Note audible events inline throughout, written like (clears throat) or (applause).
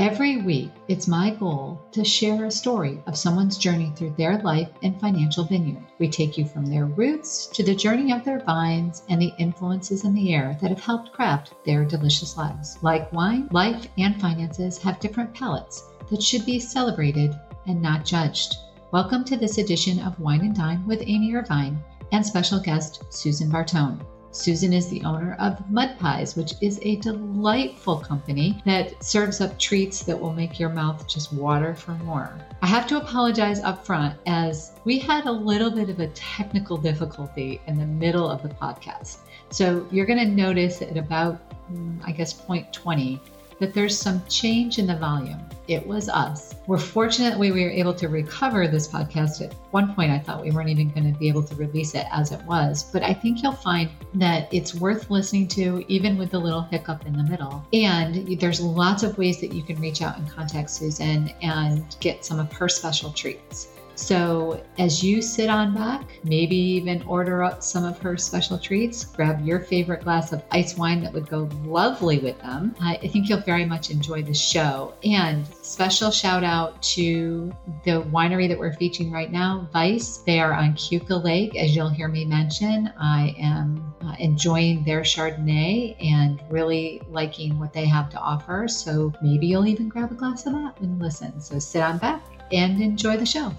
Every week, it's my goal to share a story of someone's journey through their life and financial vineyard. We take you from their roots to the journey of their vines and the influences in the air that have helped craft their delicious lives. Like wine, life and finances have different palates that should be celebrated and not judged. Welcome to this edition of Wine and Dine with Amy Irvine and special guest Susan Bartone. Susan is the owner of Mud Pies, which is a delightful company that serves up treats that will make your mouth just water for more. I have to apologize up front as we had a little bit of a technical difficulty in the middle of the podcast. So you're going to notice at about, mm, I guess, point 20 that there's some change in the volume. It was us. We're fortunate we were able to recover this podcast. At one point, I thought we weren't even going to be able to release it as it was, but I think you'll find that it's worth listening to, even with the little hiccup in the middle. And there's lots of ways that you can reach out and contact Susan and get some of her special treats. So, as you sit on back, maybe even order up some of her special treats, grab your favorite glass of ice wine that would go lovely with them. I think you'll very much enjoy the show. And special shout out to the winery that we're featuring right now, Weis. They are on Keuka Lake, as you'll hear me mention. I am uh, enjoying their Chardonnay and really liking what they have to offer. So, maybe you'll even grab a glass of that and listen. So, sit on back and enjoy the show.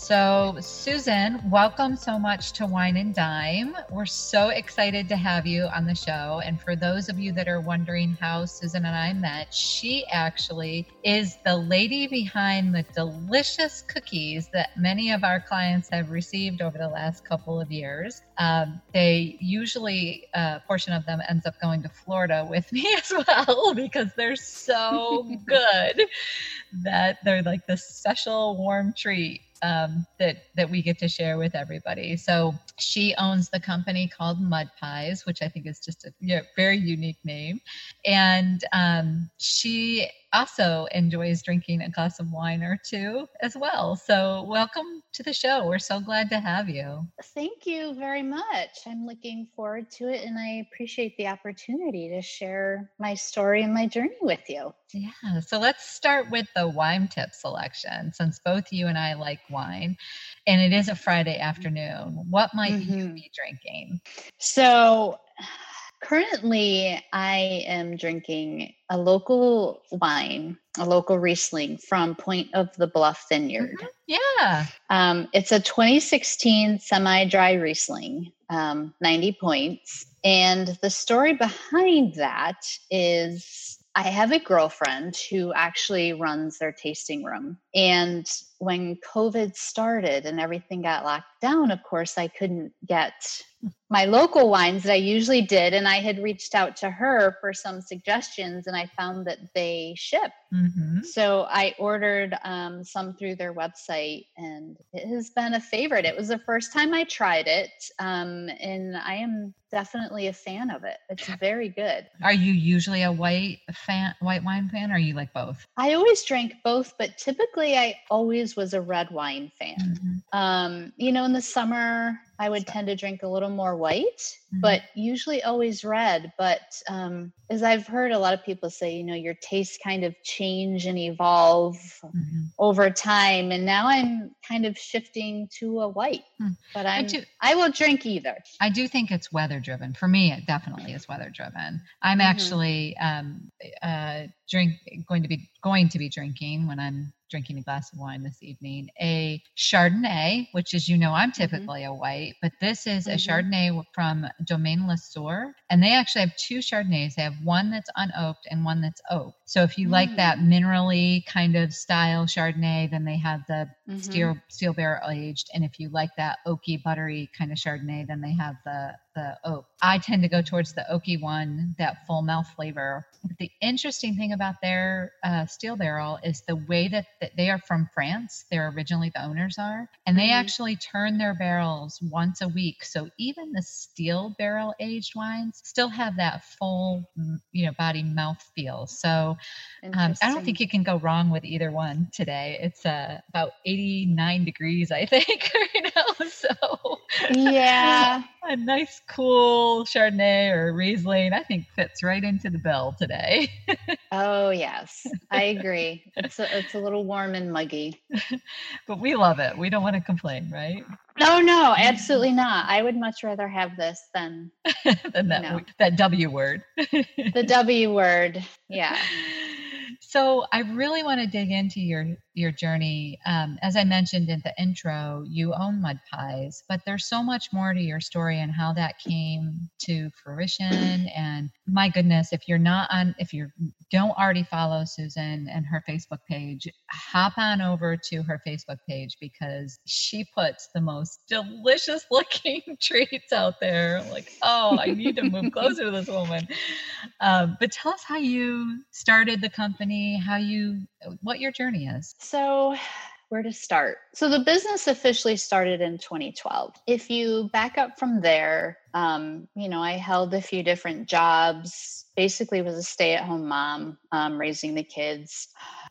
So, Susan, welcome so much to Wine and Dime. We're so excited to have you on the show. And for those of you that are wondering how Susan and I met, she actually is the lady behind the delicious cookies that many of our clients have received over the last couple of years. Um, they usually, a uh, portion of them ends up going to Florida with me (laughs) as well because they're so (laughs) good that they're like the special warm treat um, that that we get to share with everybody. So she owns the company called Mud Pies, which I think is just a you know, very unique name, and um, she also enjoys drinking a glass of wine or two as well. So, welcome to the show. We're so glad to have you. Thank you very much. I'm looking forward to it and I appreciate the opportunity to share my story and my journey with you. Yeah. So, let's start with the wine tip selection since both you and I like wine and it is a Friday afternoon. What might mm-hmm. you be drinking? So, Currently, I am drinking a local wine, a local Riesling from Point of the Bluff Vineyard. Mm-hmm. Yeah. Um, it's a 2016 semi dry Riesling, um, 90 points. And the story behind that is I have a girlfriend who actually runs their tasting room. And when COVID started and everything got locked down, of course, I couldn't get my local wines that I usually did. And I had reached out to her for some suggestions and I found that they ship. Mm-hmm. So I ordered um, some through their website and it has been a favorite. It was the first time I tried it. Um, and I am definitely a fan of it. It's very good. Are you usually a white fan, white wine fan, or are you like both? I always drank both, but typically I always always was a red wine fan. Mm-hmm. Um, you know, in the summer, I would tend to drink a little more white, mm-hmm. but usually always red. But um, as I've heard a lot of people say, you know, your tastes kind of change and evolve mm-hmm. over time. And now I'm kind of shifting to a white, mm. but I'm, I, do, I will drink either. I do think it's weather driven. For me, it definitely is weather driven. I'm mm-hmm. actually um, uh, drink going to be going to be drinking when I'm drinking a glass of wine this evening, a Chardonnay, which is, you know, I'm mm-hmm. typically mm-hmm. a white, but this is mm-hmm. a Chardonnay from Domaine LeSeurre. And they actually have two Chardonnays. They have one that's unoaked and one that's oaked. So if you mm. like that minerally kind of style Chardonnay, then they have the mm-hmm. steel, steel barrel aged. And if you like that oaky, buttery kind of Chardonnay, then they have the the oak. I tend to go towards the oaky one, that full mouth flavor. But the interesting thing about their uh, steel barrel is the way that, that, they are from France. They're originally the owners are, and they mm-hmm. actually turn their barrels once a week. So even the steel barrel aged wines still have that full, you know, body mouth feel. So um, I don't think you can go wrong with either one today. It's uh, about 89 degrees, I think, (laughs) right now. So yeah, (laughs) a nice cool Chardonnay or Riesling, I think fits right into the bill today. oh yes, I (laughs) agree. It's a, it's a little warm and muggy, but we love it. We don't want to complain, right? No, no, absolutely not. I would much rather have this than (laughs) than that know, that W word. the W word, yeah. (laughs) So I really want to dig into your your journey. Um, as I mentioned in the intro, you own Mud Pies, but there's so much more to your story and how that came to fruition. And my goodness, if you're not on, if you don't already follow Susan and her Facebook page, hop on over to her Facebook page because she puts the most delicious (laughs) looking treats out there. Like, oh, I need to move (laughs) closer to this woman. Um, but tell us how you started the company, how you, what your journey is. So, where to start? So, the business officially started in 2012. If you back up from there, um, you know, I held a few different jobs, basically, was a stay at home mom, um, raising the kids.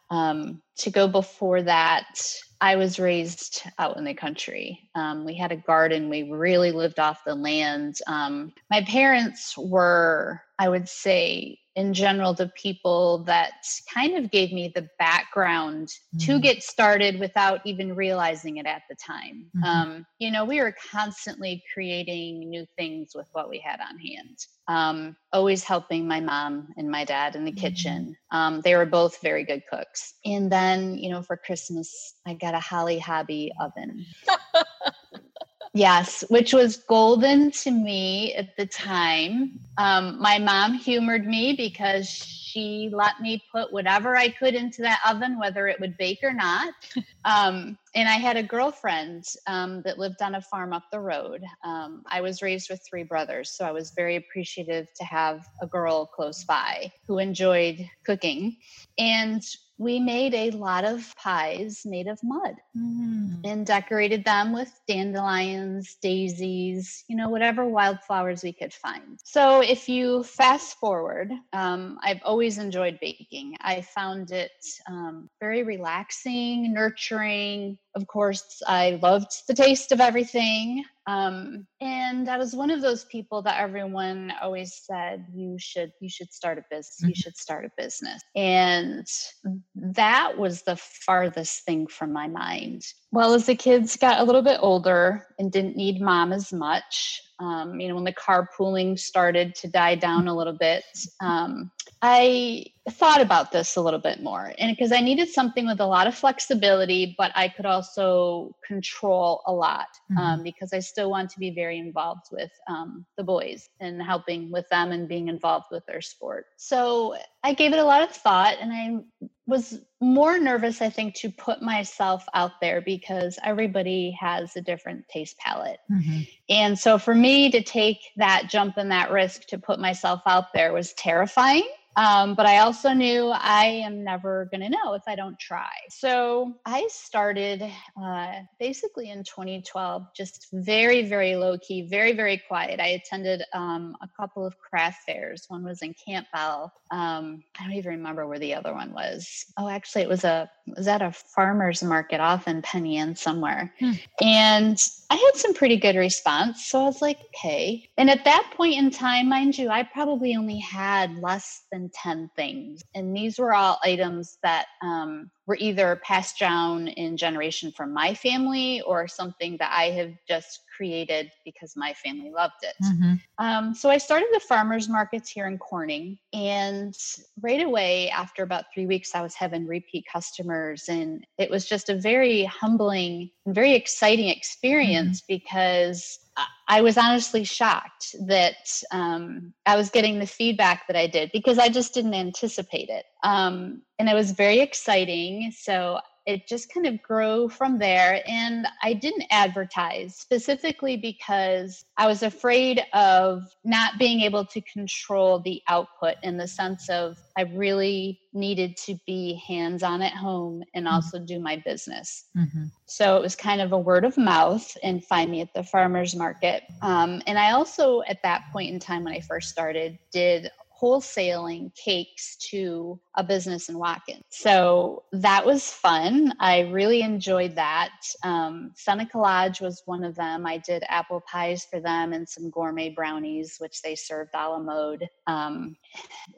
Um, to go before that, I was raised out in the country. Um, we had a garden. We really lived off the land. Um, my parents were, I would say, in general the people that kind of gave me the background mm-hmm. to get started without even realizing it at the time. Mm-hmm. Um, you know, we were constantly creating new things with what we had on hand. Um, always helping my mom and my dad in the mm-hmm. kitchen. Um, they were both very good cooks. And then, you know, for Christmas, I got a Holly Hobbie oven. (laughs) Yes, which was golden to me at the time. Um, my mom humored me because she let me put whatever I could into that oven, whether it would bake or not. (laughs) Um, and I had a girlfriend um, that lived on a farm up the road. Um, I was raised with three brothers, so I was very appreciative to have a girl close by who enjoyed cooking. And we made a lot of pies made of mud mm. and decorated them with dandelions, daisies, you know, whatever wildflowers we could find. So if you fast forward, um, I've always enjoyed baking. I found it um, very relaxing, nurturing. Of course, I loved the taste of everything. Um, and I was one of those people that everyone always said you should you should start a business. Mm-hmm. You should start a business. And that was the farthest thing from my mind. Well, as the kids got a little bit older and didn't need mom as much, um, you know, when the carpooling started to die down a little bit, um, I thought about this a little bit more. And because I needed something with a lot of flexibility, but I could also control a lot um, mm-hmm. because I still want to be very involved with um, the boys and helping with them and being involved with their sport. So I gave it a lot of thought and I was more nervous, I think, to put myself out there because everybody has a different taste palette. Mm-hmm. And so for me to take that jump and that risk to put myself out there was terrifying. Um, but I also knew I am never going to know if I don't try. So I started uh, basically in 2012, just very, very low key, very, very quiet. I attended um, a couple of craft fairs. One was in Campbell. Um, I don't even remember where the other one was. Oh, actually, it was a was at a farmer's market off in Penn Yan somewhere. Hmm. And I had some pretty good response. So I was like, okay. And at that point in time, mind you, I probably only had less than 10 things. And these were all items that um, were either passed down in generation from my family or something that I have just created because my family loved it. Mm-hmm. Um, so I started the farmers markets here in Corning, and right away, after about three weeks, I was having repeat customers, and it was just a very humbling and very exciting experience mm-hmm. because I was honestly shocked that um, I was getting the feedback that I did because I just didn't anticipate it. Um, and it was very exciting. So it just kind of grew from there. And I didn't advertise specifically because I was afraid of not being able to control the output in the sense of I really needed to be hands on at home and mm-hmm. also do my business. Mm-hmm. So it was kind of a word of mouth and find me at the farmer's market. Um, and I also, at that point in time when I first started, did wholesaling cakes to a business in Watkins. So that was fun. I really enjoyed that. Um, Seneca Lodge was one of them. I did apple pies for them and some gourmet brownies, which they served a la mode. Um,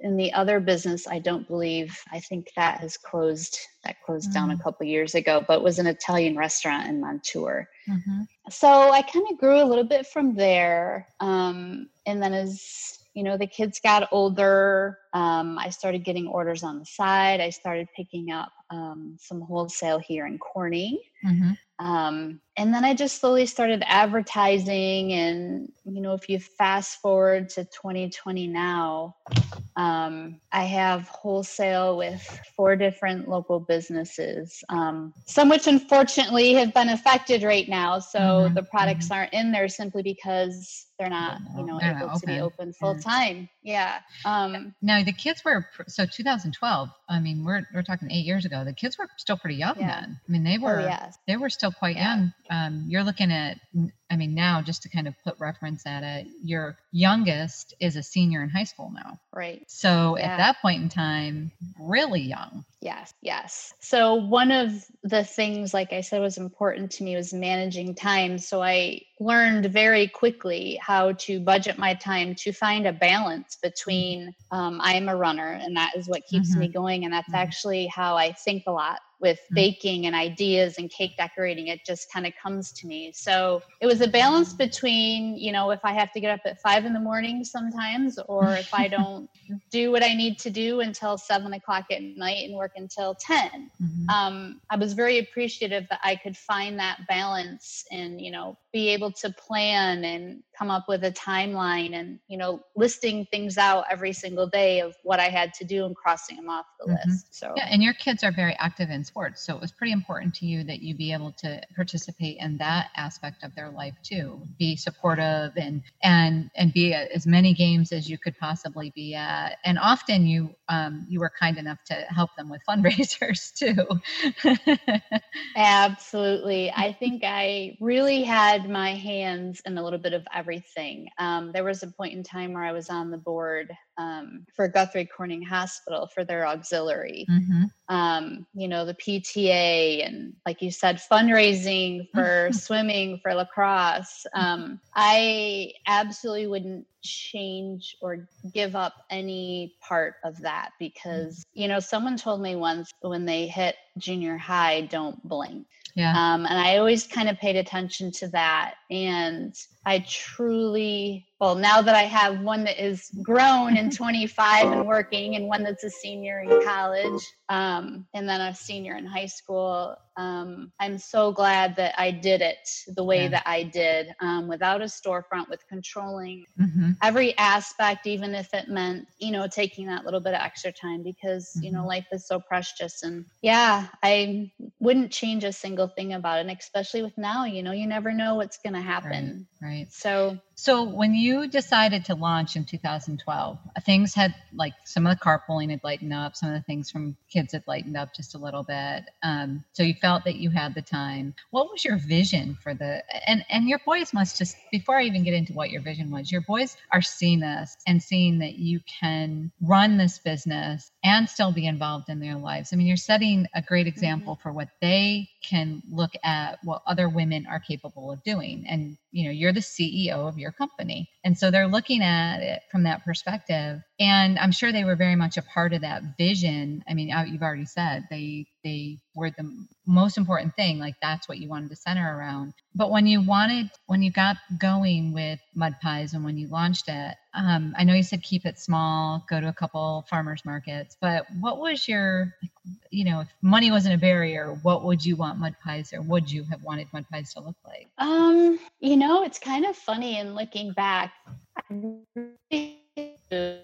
in the other business, I don't believe, I think that has closed. That closed mm-hmm. down a mm. couple years ago, but was an Italian restaurant in Montour. Mm-hmm. So I kind of grew a little bit from there. Um, and then as you know the kids got older um, i started getting orders on the side i started picking up um, some wholesale here in corning mm-hmm. um, and then i just slowly started advertising and you know if you fast forward to 2020 now um, I have wholesale with four different local businesses, um, some which unfortunately have been affected right now. So mm-hmm. the products mm-hmm. aren't in there simply because they're not, you know, they're able to be open full time. Yeah. Um, now the kids were so 2012. I mean, we're we're talking eight years ago. The kids were still pretty young yeah. then. I mean, they oh, were oh, yes. they were still quite yeah. young. Um, you're looking at I mean, now just to kind of put reference at it, your youngest is a senior in high school now. Right. So yeah. at that point in time, really young. Yes, yes. So one of the things, like I said, was important to me was managing time. So I learned very quickly how to budget my time to find a balance between um, I am a runner and that is what keeps mm-hmm. me going. And that's mm-hmm. actually how I think a lot with mm-hmm. baking and ideas and cake decorating it just kind of comes to me so it was a balance between you know if i have to get up at five in the morning sometimes or (laughs) if i don't do what i need to do until seven o'clock at night and work until 10 mm-hmm. um, i was very appreciative that i could find that balance and you know be able to plan and come up with a timeline and you know listing things out every single day of what i had to do and crossing them off the mm-hmm. list so yeah and your kids are very active in sports. So it was pretty important to you that you be able to participate in that aspect of their life too. Be supportive and and and be at as many games as you could possibly be at. And often you um, you were kind enough to help them with (laughs) fundraisers too. Absolutely. I think i really had my hands in a little bit of everything. Um, there was a point in time where i was on the board um, for Guthrie Corning Hospital for their auxiliary. Mm-hmm. Um, you know, the PTA and, like you said, fundraising for (laughs) swimming, for lacrosse. Um, I absolutely wouldn't change or give up any part of that because, you know, someone told me once when they hit junior high, don't blink. Yeah. Um, and I always kind of paid attention to that. And I truly well, now that I have one that is grown and (laughs) 25 and working, and one that's a senior in college, um, and then a senior in high school, um, I'm so glad that I did it the way yeah. that I did um, without a storefront, with controlling mm-hmm. every aspect, even if it meant, you know, taking that little bit of extra time because, mm-hmm. you know, mm-hmm. life is so precious. And yeah, I wouldn't change a single thing about it. And especially with now, you know, you never know what's going to happen. Right, right. So So when you decided to launch in 2012, things had like some of the carpooling had lightened up, some of the things from kids had lightened up just a little bit. Um, so you felt that you had the time. What was your vision for the and and your boys must just before I even get into what your vision was, your boys are seeing this and seeing that you can run this business and still be involved in their lives. I mean, you're setting a great example mm-hmm. for what they can look at what other women are capable of doing and you know you're the ceo of your company. And so they're looking at it from that perspective and i'm sure they were very much a part of that vision. I mean you've already said they they were the most important thing like that's what you wanted to center around. But when you wanted when you got going with mud pies and when you launched it um, i know you said keep it small go to a couple farmers markets but what was your you know if money wasn't a barrier what would you want mud pies or would you have wanted mud pies to look like? Um you know it's kind of funny in looking back to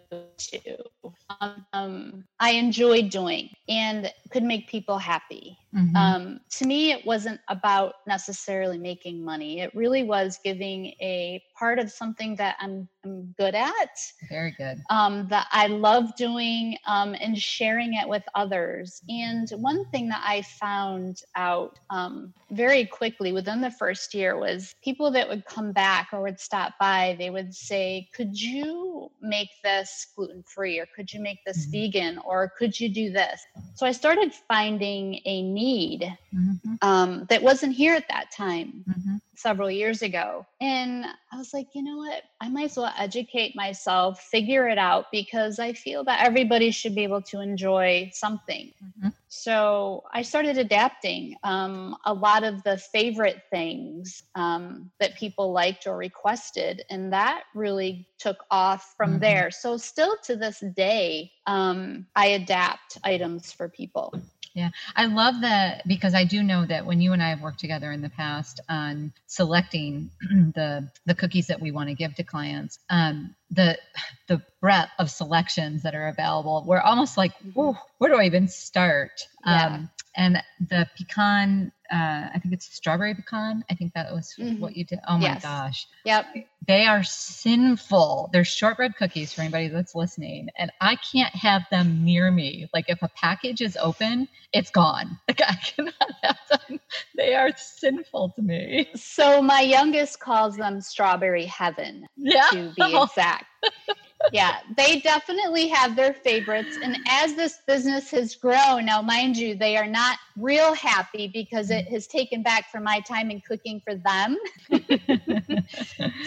um, I enjoyed doing and could make people happy. Mm-hmm. Um, to me, it wasn't about necessarily making money. It really was giving a part of something that I'm, I'm good at. Very good. Um, that I love doing um, and sharing it with others. And one thing that I found out um, very quickly within the first year was people that would come back or would stop by, they would say, Could you make this gluten free? Or could you make this mm-hmm. vegan? Or could you do this? So I started finding a need mm-hmm. um, that wasn't here at that time. Mm-hmm several years ago. And I was like, you know what? I might as well educate myself, figure it out, because I feel that everybody should be able to enjoy something. Mm-hmm. So I started adapting um, a lot of the favorite things um, that people liked or requested. And that really took off from mm-hmm. there. So, still to this day, um, I adapt items for people. Yeah, I love that because I do know that when you and I have worked together in the past on selecting (clears throat) the the cookies that we want to give to clients, um, the (sighs) the breadth of selections that are available, we're almost like, mm-hmm. where do I even start? Yeah. Um, and the pecan uh, I think it's strawberry pecan. I think that was mm-hmm. what you did. Oh my yes. gosh. Yep. They are sinful. They're shortbread cookies for anybody that's listening. And I can't have them near me. Like if a package is open, it's gone. (laughs) Like I cannot have them. They are sinful to me. So my youngest calls them strawberry heaven yeah. to be exact (laughs) yeah, they definitely have their favorites. And as this business has grown, now mind you, they are not real happy because it has taken back from my time in cooking for them.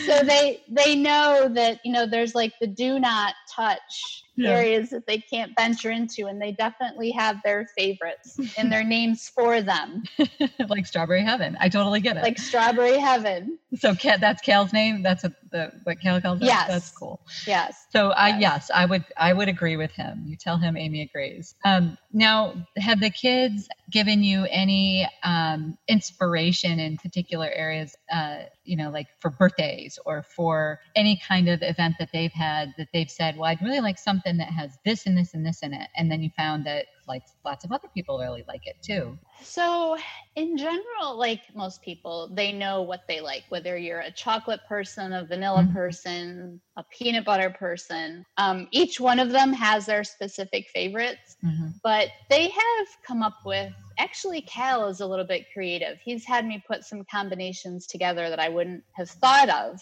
so they they know that, you know, there's like the do not touch yeah. areas that they can't venture into and they definitely have their favorites and their (laughs) names for them like strawberry heaven i totally get it like strawberry heaven so that's kale's name? That's a, the what kale calls it yes. That's cool. Yes. So i yes. yes i would i would agree with him. You tell him amy agrees. Um, now have the kids given you any um, inspiration in particular areas uh, you know like for birthdays or for any kind of event that they've had that they've said well i'd really like something that has this and this and this in it and then you found that like lots of other people really like it too so in general like most people they know what they like whether you're a chocolate person a vanilla mm-hmm. person a peanut butter person um, each one of them has their specific favorites mm-hmm. but they have come up with actually cal is a little bit creative he's had me put some combinations together that i wouldn't have thought of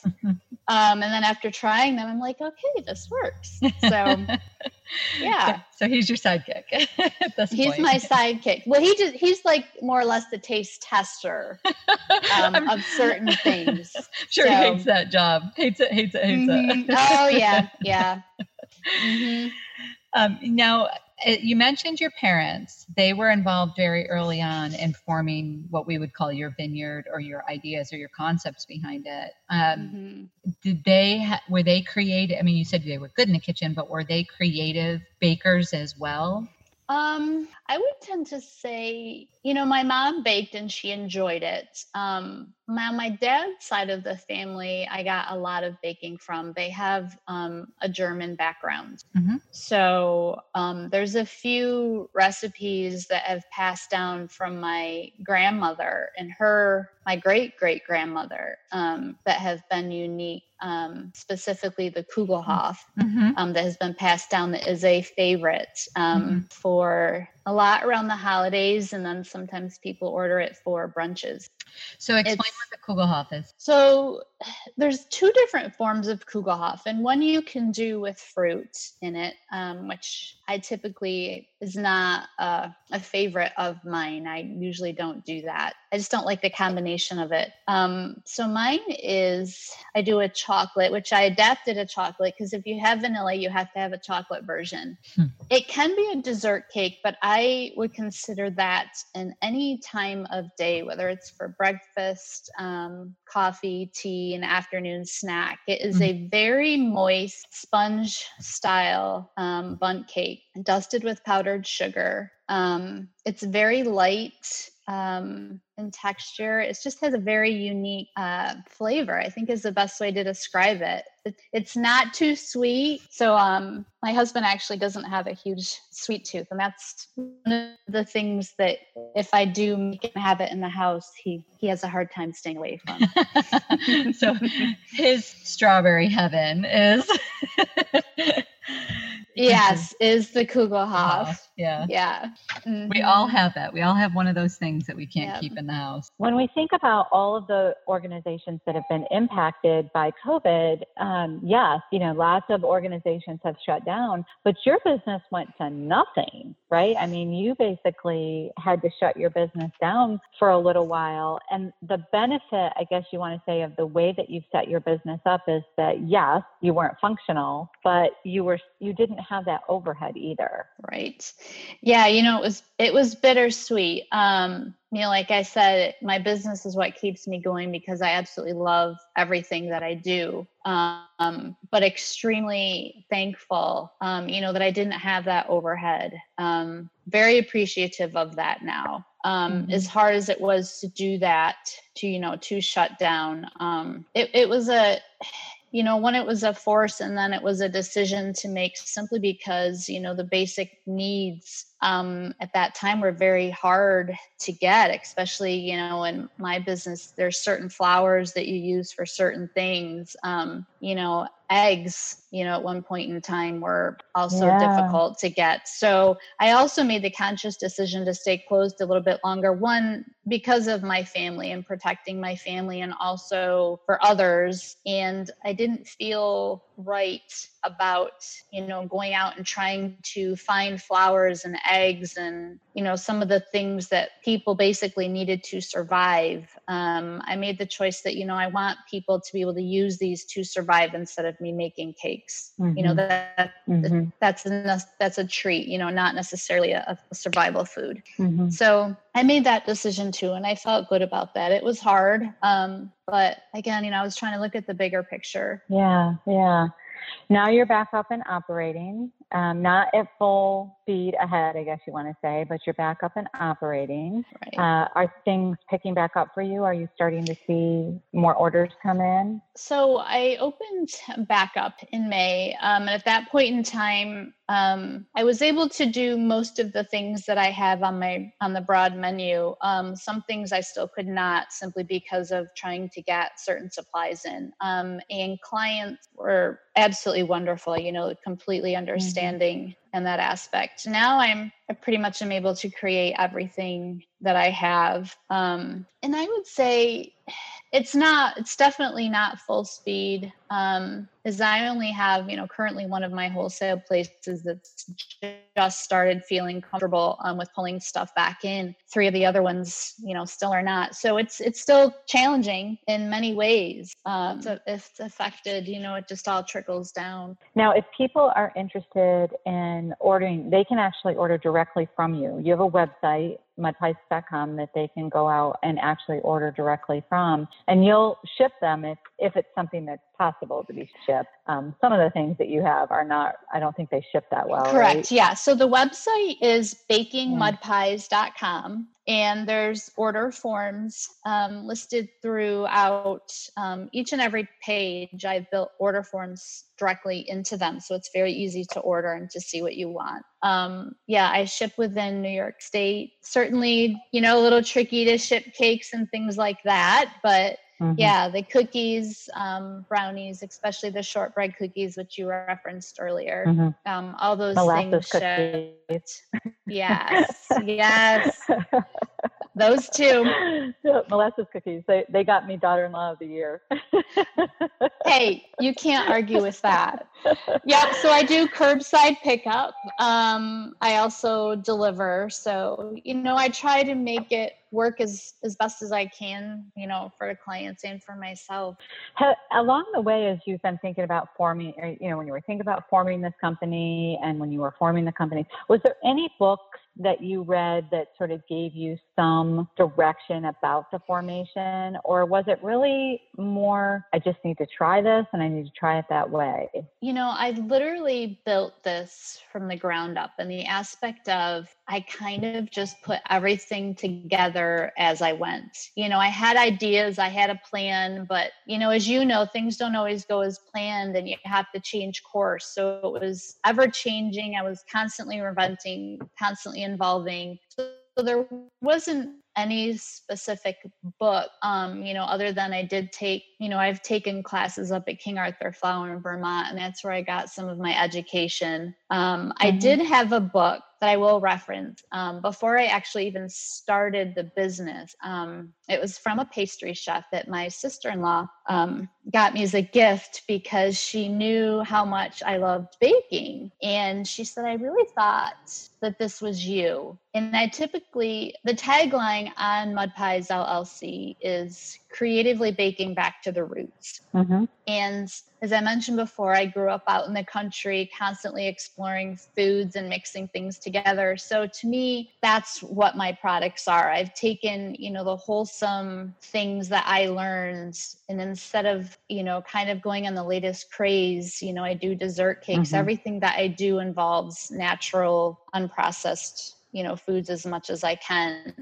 um, and then after trying them i'm like okay this works. So (laughs) yeah. So he's your sidekick (laughs) he's point. my sidekick. Well he just he's like more or less the taste tester (laughs) um, of certain things. Sure so, he hates that job. Hates it hates it hates mm-hmm. it oh yeah. Yeah. Mm-hmm. um, now you mentioned your parents. They were involved very early on in forming what we would call your vineyard or your ideas or your concepts behind it. Um, mm-hmm. Did they ha- were they creative? I mean, you said they were good in the kitchen, but were they creative bakers as well? Um, I would tend to say, you know, my mom baked and she enjoyed it. Um, my, my dad's side of the family, I got a lot of baking from. They have um, a German background. Mm-hmm. So um, there's a few recipes that have passed down from my grandmother and her, my great great grandmother, um, that have been unique um, specifically the Kugelhof mm-hmm. um, that has been passed down that is a favorite um, mm-hmm. for a lot around the holidays, and then sometimes people order it for brunches. So explain it's, what the Kugelhof is. So (sighs) there's two different forms of Kugelhof, and one you can do with fruit in it, um, which I typically is not a, a, favorite of mine. I usually don't do that. I just don't like the combination of it. Um, so mine is I do a chocolate, which I adapted a chocolate because if you have vanilla, you have to have a chocolate version. Hmm. It can be a dessert cake, but I would consider that in any time of day, whether it's for breakfast, um, coffee, tea, and afternoon snack. It is hmm. a very moist sponge style um, bundt cake dusted with powdered sugar. Um, it's very light um, in texture. It just has a very unique uh, flavor. I think is the best way to describe it. It's not too sweet. So um, my husband actually doesn't have a huge sweet tooth, and that's one of the things that if I do make him have it in the house, he he has a hard time staying away from. (laughs) so his strawberry heaven is (laughs) Yes, is the Kugelhof. (laughs) Yeah. Yeah. Mm-hmm. We all have that. We all have one of those things that we can't yep. keep in the house. When we think about all of the organizations that have been impacted by COVID, um, yes, you know, lots of organizations have shut down, but your business went to nothing, right? I mean, you basically had to shut your business down for a little while. And the benefit, I guess you want to say, of the way that you've set your business up is that yes, you weren't functional, but you were you didn't have that overhead either. Right. Yeah, you know, it was it was bittersweet. Um, you know, like I said, my business is what keeps me going because I absolutely love everything that I do. Um, but extremely thankful, um, you know, that I didn't have that overhead. Um, very appreciative of that now. Um, mm-hmm. As hard as it was to do that, to you know, to shut down, um, it, it was a you know when it was a force and then it was a decision to make simply because you know the basic needs um, at that time were very hard to get especially you know in my business there's certain flowers that you use for certain things um, you know eggs you know at one point in time were also yeah. difficult to get so i also made the conscious decision to stay closed a little bit longer one because of my family and protecting my family and also for others and i didn't feel right about you know going out and trying to find flowers and eggs and you know some of the things that people basically needed to survive um, i made the choice that you know i want people to be able to use these to survive instead of me making cakes mm-hmm. you know mm-hmm. that mm-hmm. that's a that's a treat you know not necessarily a, a survival food mm-hmm. so i made that decision too and i felt good about that it was hard um, but again you know i was trying to look at the bigger picture yeah yeah now you're back up and operating, um, not at full speed ahead, I guess you want to say, but you're back up and operating. Right. Uh, are things picking back up for you? Are you starting to see more orders come in? So I opened back up in May. Um, and at that point in time, um, I was able to do most of the things that I have on my on the broad menu. Um, some things I still could not simply because of trying to get certain supplies in. Um, and clients were absolutely wonderful. You know, completely mm-hmm. understanding mm-hmm. in that aspect. Now I'm I pretty much am able to create everything that I have. Um, and I would say it's not it's definitely not full speed um as i only have you know currently one of my wholesale places that's just started feeling comfortable um, with pulling stuff back in three of the other ones you know still are not so it's it's still challenging in many ways um so if it's affected you know it just all trickles down now if people are interested in ordering they can actually order directly from you. You have a website mudpies.com that they can go out and actually order directly from. And you'll ship them if, if it's something that's possible to be shipped. Um, some of the things that you have are not, I don't think they ship that well. Correct. Right? Yeah. So the website is bakingmudpies.com and there's order forms um, listed throughout um, each and every page. I've built order forms directly into them, so it's very easy to order and to see what you want. Um, yeah, I ship within New York State. Certainly, you know, a little tricky to ship cakes and things like that, but Mm-hmm. Yeah, the cookies, um, brownies, especially the shortbread cookies, which you referenced earlier. Mm-hmm. Um, all those Molasses things. Cookies. Yes, yes. (laughs) Those two. (laughs) Molasses cookies. They they got me daughter-in-law of the year. (laughs) hey, you can't argue with that. Yeah, so I do curbside pickup. Um, I also deliver. So, you know, I try to make it work as as best as I can, you know, for the clients and for myself. Along the way, as you've been thinking about forming, you know, when you were thinking about forming this company and when you were forming the company, was there any books that you read that sort of gave you some direction about the formation, or was it really more, I just need to try this and I need to try it that way? You know, I literally built this from the ground up, and the aspect of I kind of just put everything together as I went. You know, I had ideas, I had a plan, but, you know, as you know, things don't always go as planned and you have to change course. So it was ever changing. I was constantly inventing, constantly involving. So there wasn't any specific book um, you know other than i did take you know i've taken classes up at king arthur flour in vermont and that's where i got some of my education um, mm-hmm. i did have a book that I will reference um, before I actually even started the business. Um, it was from a pastry chef that my sister in law um, got me as a gift because she knew how much I loved baking. And she said, I really thought that this was you. And I typically, the tagline on Mud Pies LLC is creatively baking back to the roots. Mm-hmm. And as I mentioned before, I grew up out in the country, constantly exploring foods and mixing things together. So to me, that's what my products are. I've taken, you know, the wholesome things that I learned, and instead of, you know, kind of going on the latest craze, you know, I do dessert cakes. Mm-hmm. Everything that I do involves natural, unprocessed you know foods as much as i can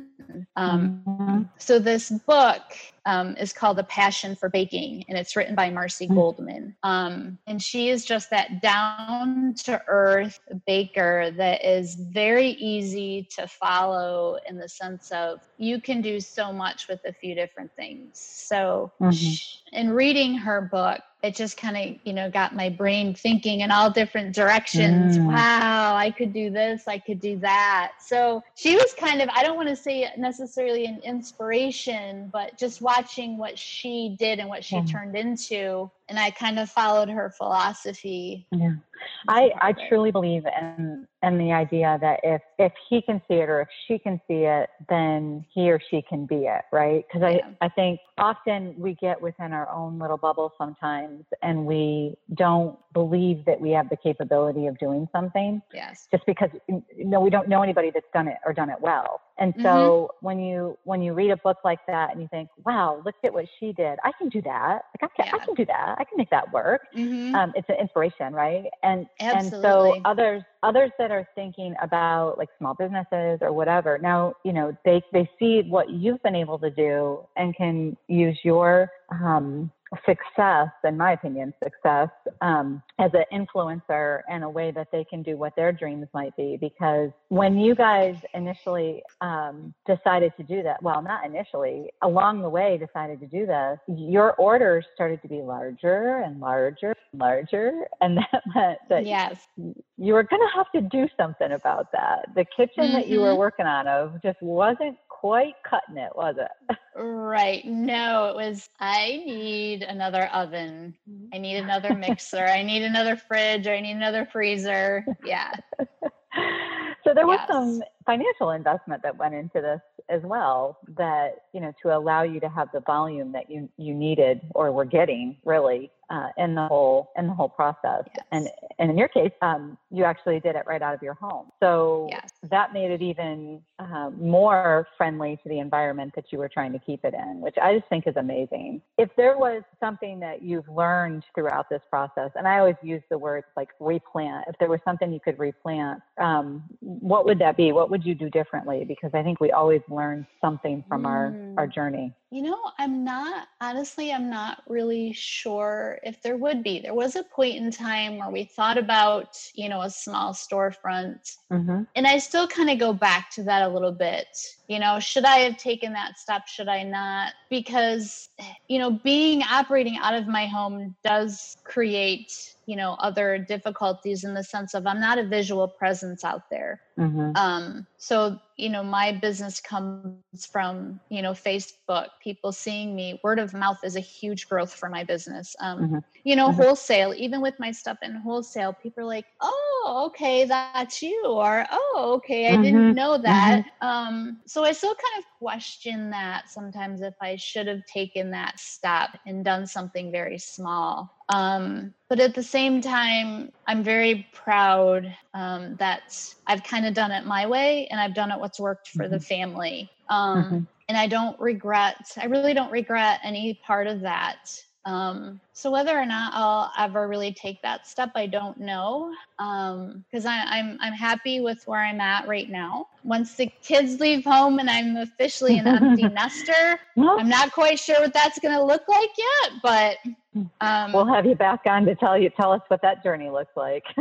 um, mm-hmm. so this book um, is called The Passion for Baking, and it's written by Marcy mm. Goldman. Um, and she is just that down to earth baker that is very easy to follow in the sense of you can do so much with a few different things. So, mm-hmm. in reading her book, it just kind of you know got my brain thinking in all different directions mm. wow i could do this i could do that so she was kind of i don't want to say necessarily an inspiration but just watching what she did and what she yeah. turned into and I kind of followed her philosophy. Yeah. I, I truly believe in in the idea that if if he can see it or if she can see it, then he or she can be it, right? Because yeah. I, I think often we get within our own little bubble sometimes and we don't believe that we have the capability of doing something. Yes. Just because you know we don't know anybody that's done it or done it well. And so mm-hmm. when you when you read a book like that and you think, wow, look at what she did. I can do that. Like I can yeah. I can do that. I can make that work. Mm-hmm. Um, it's an inspiration, right? And Absolutely. and so others others that are thinking about like small businesses or whatever now you know they they see what you've been able to do and can use your um, success, in my opinion, success um, as an influencer and a way that they can do what their dreams might be. Because when you guys initially um, decided to do that, well, not initially, along the way decided to do this, your orders started to be larger and larger and larger. And (laughs) that meant that yes. you were going to have to do something about that. The kitchen mm-hmm. that you were mm-hmm. working on of just wasn't quite cutting it, was it? Right. No, it was, I need another oven. Mm-hmm. I need another mixer. I need another fridge. I need another freezer. Yeah. (laughs) so there was some financial investment that went into this as well that you know to allow you to have the volume that you you needed or were getting really uh, in the whole in the whole process. Yes. And and in your case, um, you actually did it right out of your home. So Yes. that made it even uh, more friendly to the environment that you were trying to keep it in, which I just think is amazing. If there was something that you've learned throughout this process, and I always use the word like replant, if there was something you could replant, um, what would that be? What would you do differently? Because I think we always learn something from our Mm. our journey. You know, I'm not, honestly, I'm not really sure if there would be. There was a point in time where we thought about, you know, a small storefront. Mm-hmm. And I still kind of go back to that a little bit. You know, should I have taken that step? Should I not? Because, you know, being operating out of my home does create, you know, other difficulties in the sense of I'm not a visual presence out there. Mm-hmm. Um, so, you know, my business comes from, you know, Facebook, people seeing me. Word of mouth is a huge growth for my business. Um, Mhm. You know, Mhm. wholesale, even with my stuff in wholesale, people are like, oh, okay, that's you. Or, oh, okay, I Mhm. didn't know that. Um, so I still kind of question that sometimes if I should have taken that step and done something very small. Um, but at the same time, I'm very proud um, that I've kind of done it my way and I've done it what's worked for the family. Um, Mhm. And I don't regret, I really don't regret any part of that. Um, so whether or not I'll ever really take that step, I don't know. Um, because I'm I'm happy with where I'm at right now. Once the kids leave home and I'm officially an empty (laughs) nester, Well, I'm not quite sure what that's gonna look like yet, but um we'll have you back on to tell you tell us what that journey looks like. (laughs)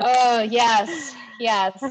oh yes, yes.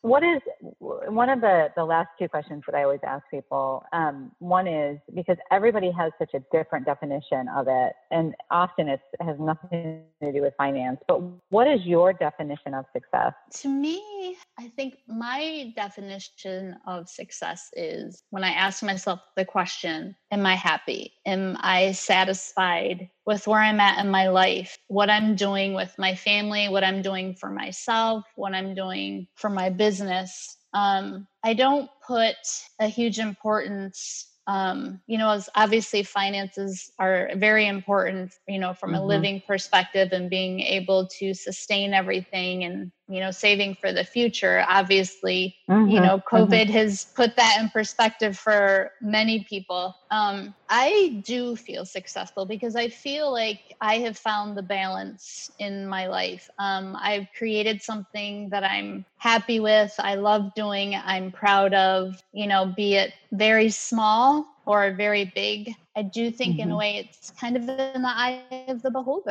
what is one of the the last two questions that I always ask people? Um, one is because everybody has such a different definition of it, and often it's, it has nothing to do with finance. But what is your definition of success? To me, I think my definition of success is when I ask myself the question, Am I happy? Am I satisfied with where I'm at in my life? What I'm doing with my family, what I'm doing for myself, what I'm doing for my business? Um, I don't put a huge importance um, you know, as obviously finances are very important, you know, from a Mhm. living perspective and being able to sustain everything and, you know, saving for the future. Obviously, you Mhm, know, mhm. COVID has put that in perspective for many people. Um, I do feel successful because I feel like I have found the balance in my life. Um, I've created something that I'm happy with, I love doing, I'm proud of, you know, be it very small or very big. I do think in a Mhm. way it's kind of in the eye of the beholder.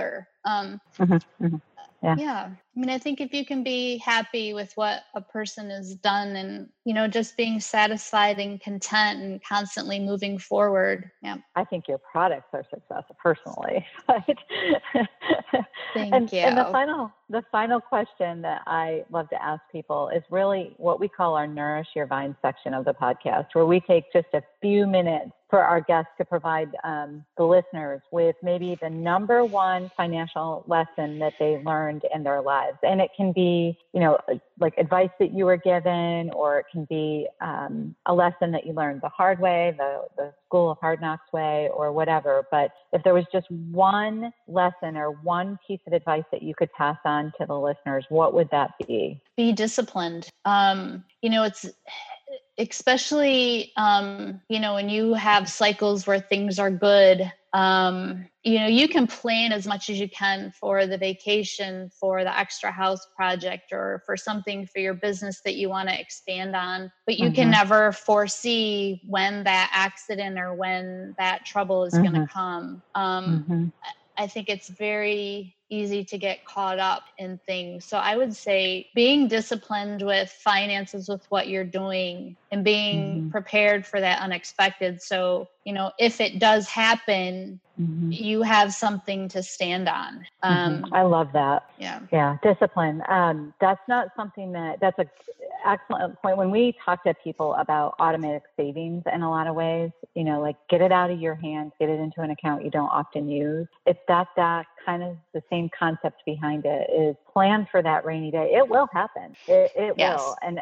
Um, Mhm, mhm. Yeah. yeah. I mean, I think if you can be happy with what a person has done and, you know, just being satisfied and content and constantly moving forward. Yeah. I think your products are successful personally. (laughs) But (laughs) Thank and, and the final the final question that I love to ask people is really what we call our nourish your vine section of the podcast, where we take just a few minutes for our guests to provide um, the listeners with maybe the number one financial lesson that they learned in their lives, and it can be you know like advice that you were given, or it can be um, a lesson that you learned the hard way, the the school of hard knocks way, or whatever. But if there was just one lesson or one piece of advice that you could pass on to the listeners, what would that be? Be disciplined. Um, you know, it's especially, um, you know, when you have cycles where things are good. Um, you know, you can plan as much as you can for the vacation, for the extra house project, or for something for your business that you want to expand on, but you can Mhm. never foresee when that accident or when that trouble is going to come. Um, Mhm. I think it's very easy to get caught up in things. So I would say being disciplined with finances with what you're doing and being Mhm. prepared for that unexpected. So, you know, if it does happen, Mhm. you have something to stand on. Um, I love that. yeah. Yeah, discipline. Um, that's not something that that's a excellent point. When we talk to people about automatic savings in a lot of ways, you know, like get it out of your hands, get it into an account you don't often use. It's that that kind of the same concept behind it is plan for that rainy day. It will happen. It, it Yes. will. And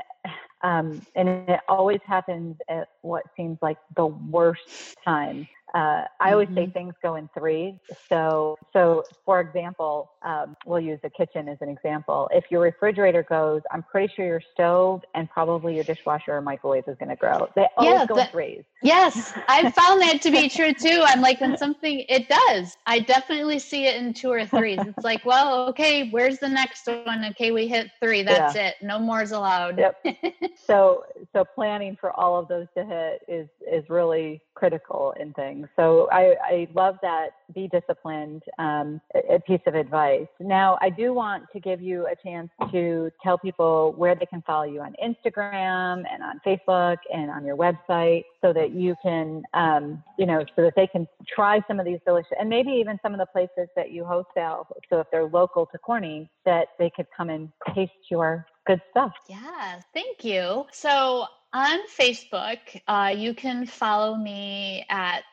Um, and it always happens at what seems like the worst time uh, I always mm-hmm. say things go in threes. So, so for example, um, we'll use the kitchen as an example. If your refrigerator goes, I'm pretty sure your stove and probably your dishwasher or microwave is going to grow. They always yeah, go in threes. Yes, I (laughs) found that to be true too. I'm like, when something it does, I definitely see it in two or threes. It's like, well, okay, where's the next one? Okay, we hit three. That's yeah. it. No more is allowed. Yep. (laughs) so, so planning for all of those to hit is is really critical in things. So I, I love that be disciplined um, a, piece of advice. Now, I do want to give you a chance to tell people where they can follow you on Instagram and on Facebook and on your website so that you can, um, you know, so that they can try some of these delicious and maybe even some of the places that you out. So if they're local to Corning, that they could come and taste your good stuff. Yeah, thank you. So on Facebook, uh, you can follow me at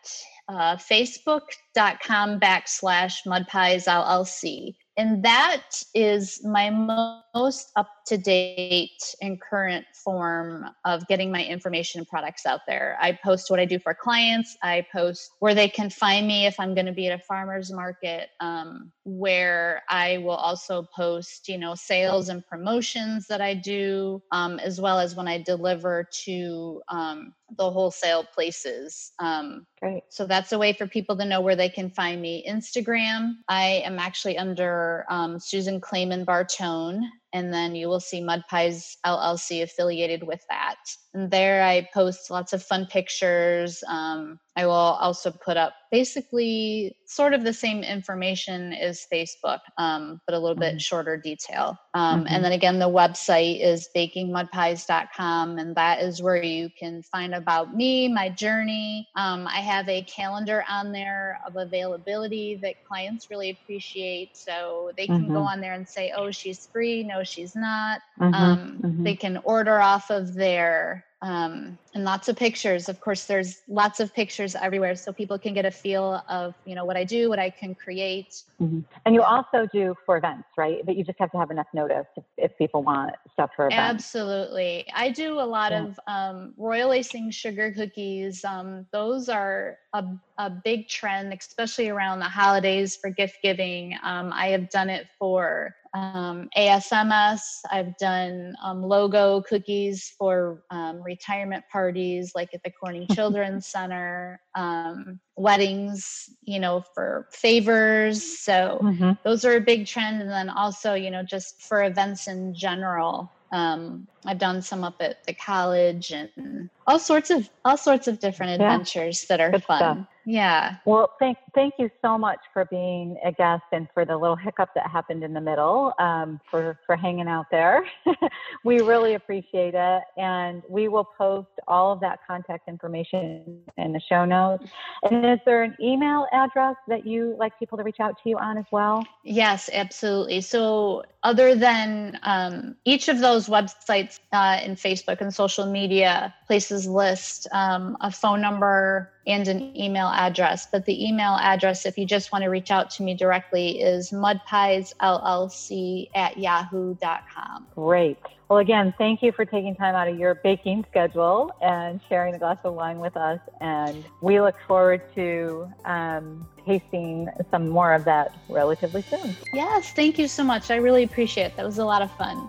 uh, facebook.com backslash mudpies LLC. And that is my most up to date and current form of getting my information and products out there. I post what I do for clients, I post where they can find me if I'm going to be at a farmer's market, um, where I will also post, you know, sales and promotions that I do, um, as well as when I deliver to um, the wholesale places. Um, Great. So that's a way for people to know where they can find me. Instagram, I am actually under um, Susan Clayman Bartone and then you will see Mud Pies LLC affiliated with that. And there I post lots of fun pictures. Um, I will also put up basically sort of the same information as Facebook, um, but a little mm-hmm. bit shorter detail. Um, mm-hmm. And then again, the website is bakingmudpies.com, and that is where you can find about me, my journey. Um, I have a calendar on there of availability that clients really appreciate. So they can mm-hmm. go on there and say, oh, she's free. No, she's not. Mm-hmm. Um, mm-hmm. They can order off of there um, and lots of pictures. Of course, there's lots of pictures everywhere, so people can get a feel of you know what I do, what I can create. Mm-hmm. And you also do for events, right? But you just have to have enough notice if, if people want stuff for events. Absolutely, I do a lot yeah. of um, royal icing sugar cookies. Um, those are a, a big trend, especially around the holidays for gift giving. Um, I have done it for um, ASMS. I've done um, logo cookies for um, retirement parties, like at the Corning (laughs) Children's Center, um, weddings, you know, for favors. So mm-hmm. those are a big trend. And then also, you know, just for events in general. Um, I've done some up at the college and all sorts of all sorts of different adventures yeah. that are Good fun. Stuff. Yeah. Well, thank thank you so much for being a guest and for the little hiccup that happened in the middle. Um, for for hanging out there, (laughs) we really appreciate it, and we will post all of that contact information in the show notes. And is there an email address that you like people to reach out to you on as well? Yes, absolutely. So, other than um, each of those websites uh, in Facebook and social media places list um, a phone number and an email address. But the email address, if you just want to reach out to me directly, is mudpiesllc at yahoo.com. Great. Well, again, thank you for taking time out of your baking schedule and sharing a glass of wine with us. And we look forward to um, tasting some more of that relatively soon. Yes, thank you so much. I really appreciate it. That was a lot of fun.